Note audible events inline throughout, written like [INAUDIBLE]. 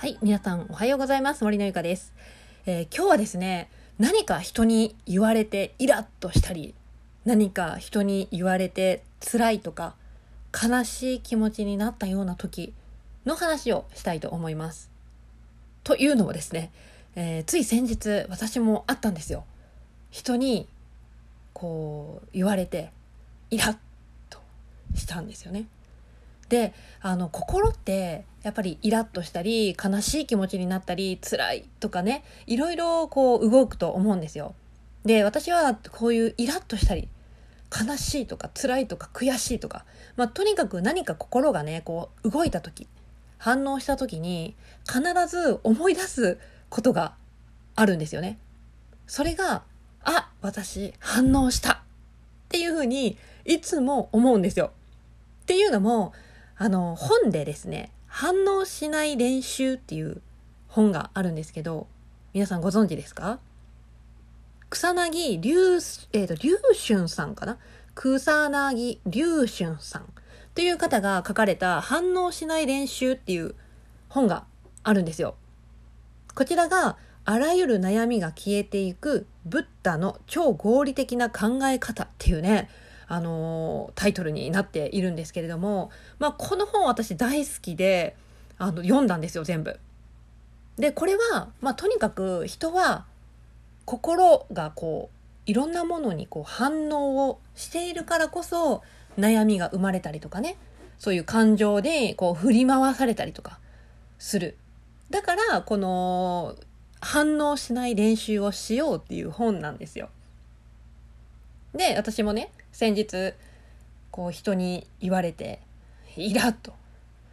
はい、皆さんおはようございます。森のゆかです、えー今日はですね、何か人に言われてイラッとしたり、何か人に言われて辛いとか、悲しい気持ちになったような時の話をしたいと思います。というのもですね、えーつい先日私もあったんですよ。人にこう言われてイラッとしたんですよね。であの心ってやっぱりイラッとしたり悲しい気持ちになったり辛いとかねいろいろこう動くと思うんですよ。で私はこういうイラッとしたり悲しいとか辛いとか悔しいとか、まあ、とにかく何か心がねこう動いた時反応した時に必ず思い出すことがあるんですよね。それがあ私反応したっていうふうにいつも思うんですよ。っていうのもあの本でですね反応しない練習っていう本があるんですけど皆さんご存知ですか？草薙龍、えー、と龍春さんかな？草薙龍春さんという方が書かれた反応しない練習っていう本があるんですよ。こちらがあらゆる悩みが消えていくブッダの超合理的な考え方っていうねあのタイトルになっているんですけれども、まあ、この本私大好きであの読んだんですよ全部。でこれは、まあ、とにかく人は心がこういろんなものにこう反応をしているからこそ悩みが生まれたりとかねそういう感情でこう振り回されたりとかする。だからこの反応しない練習をしようっていう本なんですよ。で私もね先日こう人に言われてイラッと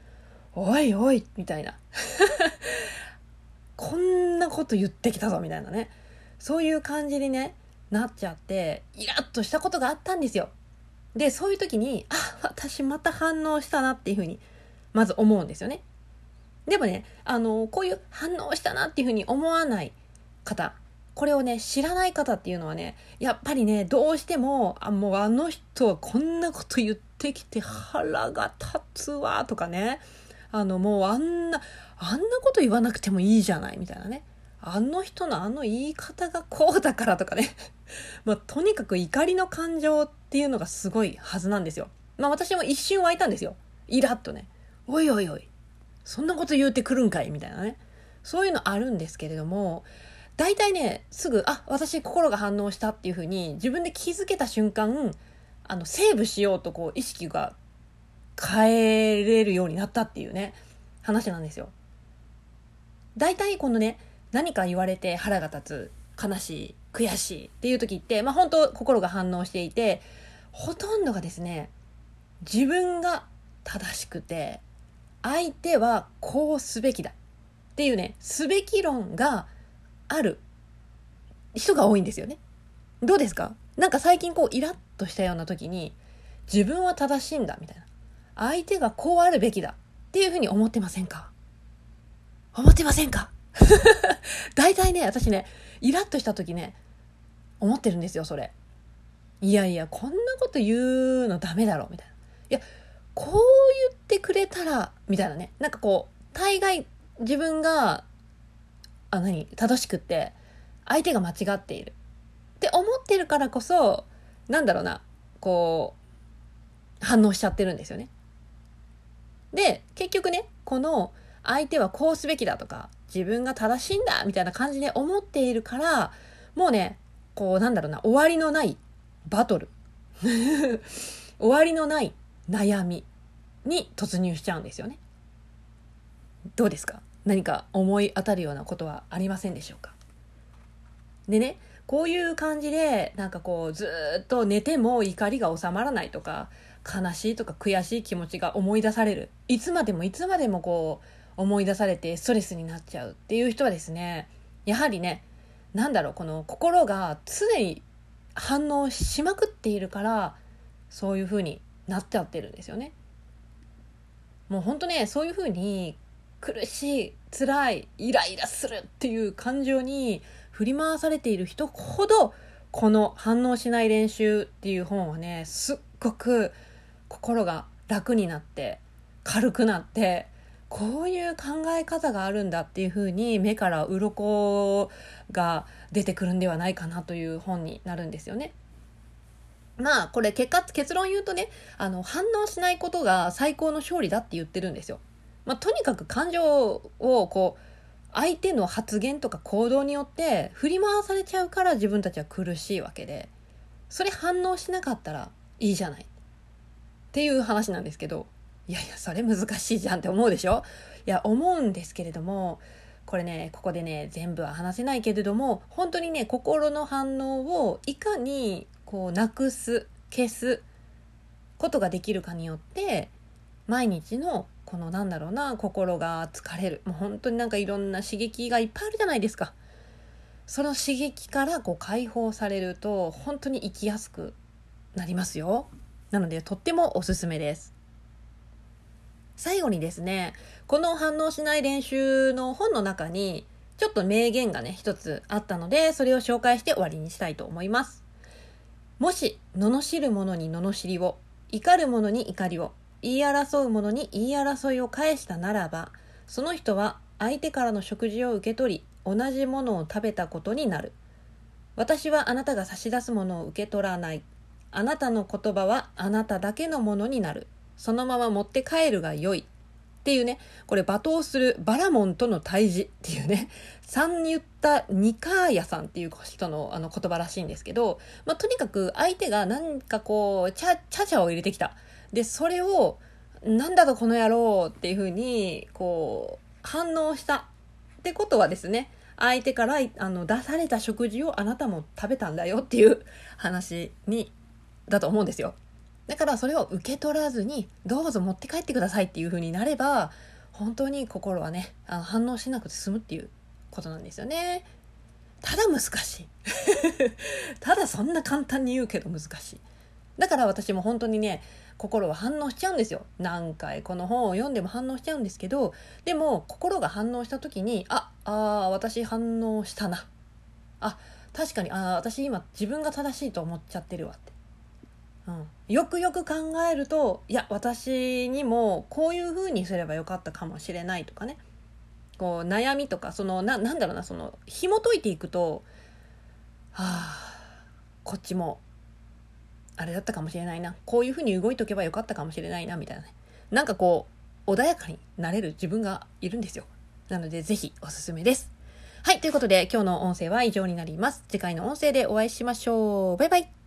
「おいおい」みたいな [LAUGHS] こんなこと言ってきたぞみたいなねそういう感じにねなっちゃってイラッとしたことがあったんですよ。でそういう時にあ私また反応したなっていうふうにまず思うんですよね。でもねあのこういう反応したなっていうふうに思わない方これをね知らない方っていうのはねやっぱりねどうしてもあもうあの人はこんなこと言ってきて腹が立つわとかねあのもうあんなあんなこと言わなくてもいいじゃないみたいなねあの人のあの言い方がこうだからとかね [LAUGHS] まあとにかく怒りの感情っていうのがすごいはずなんですよ。まあ私も一瞬湧いたんですよ。イラッとね。おいおいおい。そんなこと言うてくるんかいみたいなね。そういうのあるんですけれども、大体ね、すぐ、あ、私心が反応したっていうふうに自分で気づけた瞬間、あの、セーブしようとこう意識が変えれるようになったっていうね、話なんですよ。大体このね、何か言われて腹が立つ、悲しい、悔しいっていう時って、まあ本当心が反応していて、ほとんどがですね、自分が正しくて、相手はこうすべきだっていうね、すべき論がある人が多いんですよね。どうですか？なんか最近こうイラッとしたような時に自分は正しいんだみたいな。相手がこうあるべきだっていうふうに思ってませんか？思ってませんか？[LAUGHS] 大体ね、私ね、イラッとした時ね、思ってるんですよ、それ。いやいや、こんなこと言うのダメだろ、みたいな。いや、こう言ってくれたら、みたいなね。なんかこう、大概自分が、あ、何？正しくって、相手が間違っている。って思ってるからこそ、なんだろうな、こう、反応しちゃってるんですよね。で、結局ね、この相手はこうすべきだとか、自分が正しいんだみたいな感じで思っているから、もうね、こうなんだろうな、終わりのないバトル。[LAUGHS] 終わりのない悩みに突入しちゃうんですよね。どうですか？何か思い当たるようなことはありませんでしょうか？でね、こういう感じで、なんかこう、ずっと寝ても怒りが収まらないとか、悲しいとか悔しい気持ちが思い出される。いつまでもいつまでもこう、思い出されてストレスになっちゃうっていう人はですね、やはりね、なんだろう、この心が常に反応しまくっているから、そういう風になっちゃってるんですよね。もうほんとね、そういう風に苦しい、辛い、イライラするっていう感情に振り回されている人ほど、この反応しない練習っていう本はね、すっごく心が楽になって、軽くなって、こういう考え方があるんだっていうふうに目から鱗が出てくるんではないかなという本になるんですよね。まあこれ結果結論言うとねあの反応しないことが最高の勝利だって言ってるんですよ。まあ、とにかく感情をこう相手の発言とか行動によって振り回されちゃうから自分たちは苦しいわけでそれ反応しなかったらいいじゃない。っていう話なんですけどいやいやそれ難しいじゃんって思うでしょ？いや思うんですけれどもこれねここでね全部は話せないけれども本当にね心の反応をいかにこうなくす消すことができるかによって毎日のこのなんだろうな心が疲れる。もう本当になんかいろんな刺激がいっぱいあるじゃないですか。その刺激からこう解放されると本当に生きやすくなりますよ。なのでとってもおすすめです。最後にですねこの反応しない練習の本の中にちょっと名言がね一つあったのでそれを紹介して終わりにしたいと思います。もし罵る者に罵りを怒る者に怒りを言い争う者に言い争いを返したならばその人は相手からの食事を受け取り同じものを食べたことになる。私はあなたが差し出すものを受け取らない。あなたの言葉はあなただけのものになる。そのまま持って帰るがよい。っていうねこれ罵倒するバラモンとの対峙っていうね [LAUGHS] 三言ったニカーヤさんっていう人のあの言葉らしいんですけど、まあ、とにかく相手が何かこうチャチャチャを入れてきた。でそれをなんだとこの野郎っていうふうにこう反応した。ってことはですね相手からあの出された食事をあなたも食べたんだよっていう話にだと思うんですよ。だからそれを受け取らずにどうぞ持って帰ってくださいっていう風になれば本当に心はねあの反応しなくて済むっていうことなんですよね。ただ難しい。[LAUGHS] ただそんな簡単に言うけど難しい。だから私も本当にね心は反応しちゃうんですよ。何回この本を読んでも反応しちゃうんですけどでも心が反応した時にああ私反応したな。あ確かにあ私今自分が正しいと思っちゃってるわって。うん、よくよく考えるといや私にもこういう風にすればよかったかもしれないとかね。こう悩みとかそのななんだろうなその紐解いていくとはあこっちもあれだったかもしれないな。こういう風に動いとけばよかったかもしれないなみたいなね。なんかこう穏やかになれる自分がいるんですよ。なのでぜひおすすめです。はいということで今日の音声は以上になります。次回の音声でお会いしましょう。バイバイ。